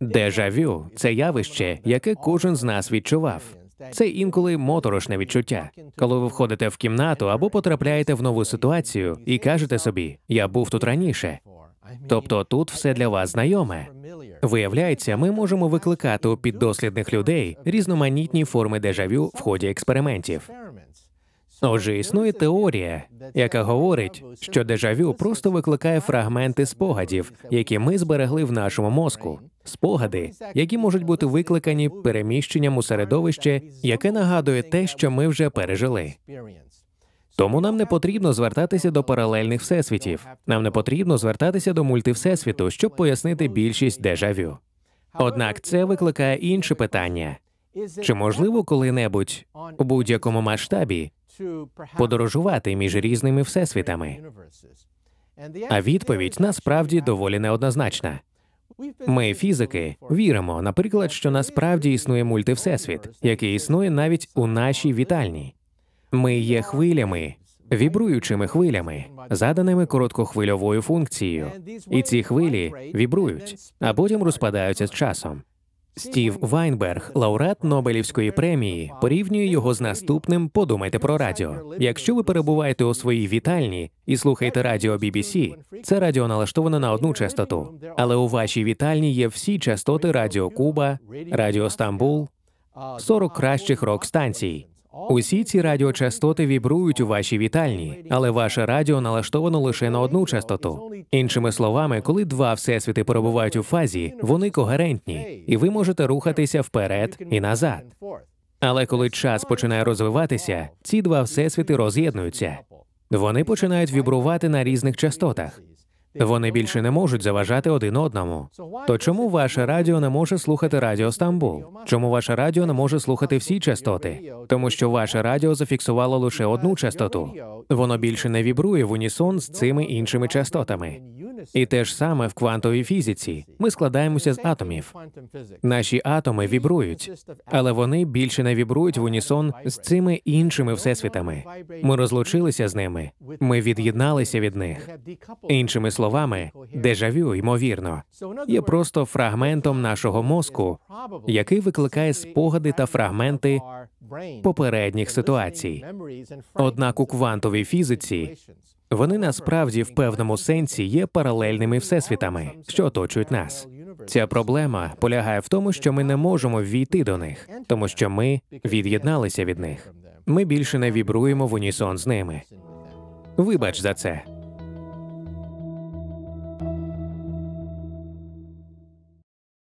Дежавю це явище, яке кожен з нас відчував. Це інколи моторошне відчуття, коли ви входите в кімнату або потрапляєте в нову ситуацію і кажете собі, я був тут раніше. Тобто тут все для вас знайоме. Виявляється, ми можемо викликати у піддослідних людей різноманітні форми дежавю в ході експериментів. Отже, існує теорія, яка говорить, що дежавю просто викликає фрагменти спогадів, які ми зберегли в нашому мозку. Спогади, які можуть бути викликані переміщенням у середовище, яке нагадує те, що ми вже пережили. Тому нам не потрібно звертатися до паралельних всесвітів. Нам не потрібно звертатися до мультивсесвіту, щоб пояснити більшість дежавю. Однак це викликає інше питання: чи можливо коли-небудь у будь-якому масштабі подорожувати між різними всесвітами? А відповідь насправді доволі неоднозначна. Ми, фізики, віримо, наприклад, що насправді існує мультивсесвіт, який існує навіть у нашій вітальні. Ми є хвилями, вібруючими хвилями, заданими короткохвильовою функцією, і ці хвилі вібрують, а потім розпадаються з часом. Стів Вайнберг, лауреат Нобелівської премії, порівнює його з наступним Подумайте про радіо. Якщо ви перебуваєте у своїй вітальні і слухаєте радіо BBC, це радіо налаштоване на одну частоту, але у вашій вітальні є всі частоти Радіо Куба, Радіо Стамбул, 40 кращих рок-станцій. Усі ці радіочастоти вібрують у вашій вітальні, але ваше радіо налаштовано лише на одну частоту. Іншими словами, коли два всесвіти перебувають у фазі, вони когерентні, і ви можете рухатися вперед і назад. Але коли час починає розвиватися, ці два всесвіти роз'єднуються. Вони починають вібрувати на різних частотах. Вони більше не можуть заважати один одному. То чому ваше радіо не може слухати Радіо Стамбул? Чому ваше радіо не може слухати всі частоти? Тому що ваше радіо зафіксувало лише одну частоту. Воно більше не вібрує в унісон з цими іншими частотами. І те ж саме в квантовій фізиці. Ми складаємося з атомів. Наші атоми вібрують, але вони більше не вібрують в унісон з цими іншими всесвітами. Ми розлучилися з ними. Ми від'єдналися від них. Іншими словами, дежавю, ймовірно, є просто фрагментом нашого мозку, який викликає спогади та фрагменти попередніх ситуацій. Однак у квантовій фізиці вони насправді в певному сенсі є паралельними всесвітами, що оточують нас. Ця проблема полягає в тому, що ми не можемо ввійти до них, тому що ми від'єдналися від них. Ми більше не вібруємо в унісон з ними. Вибач за це.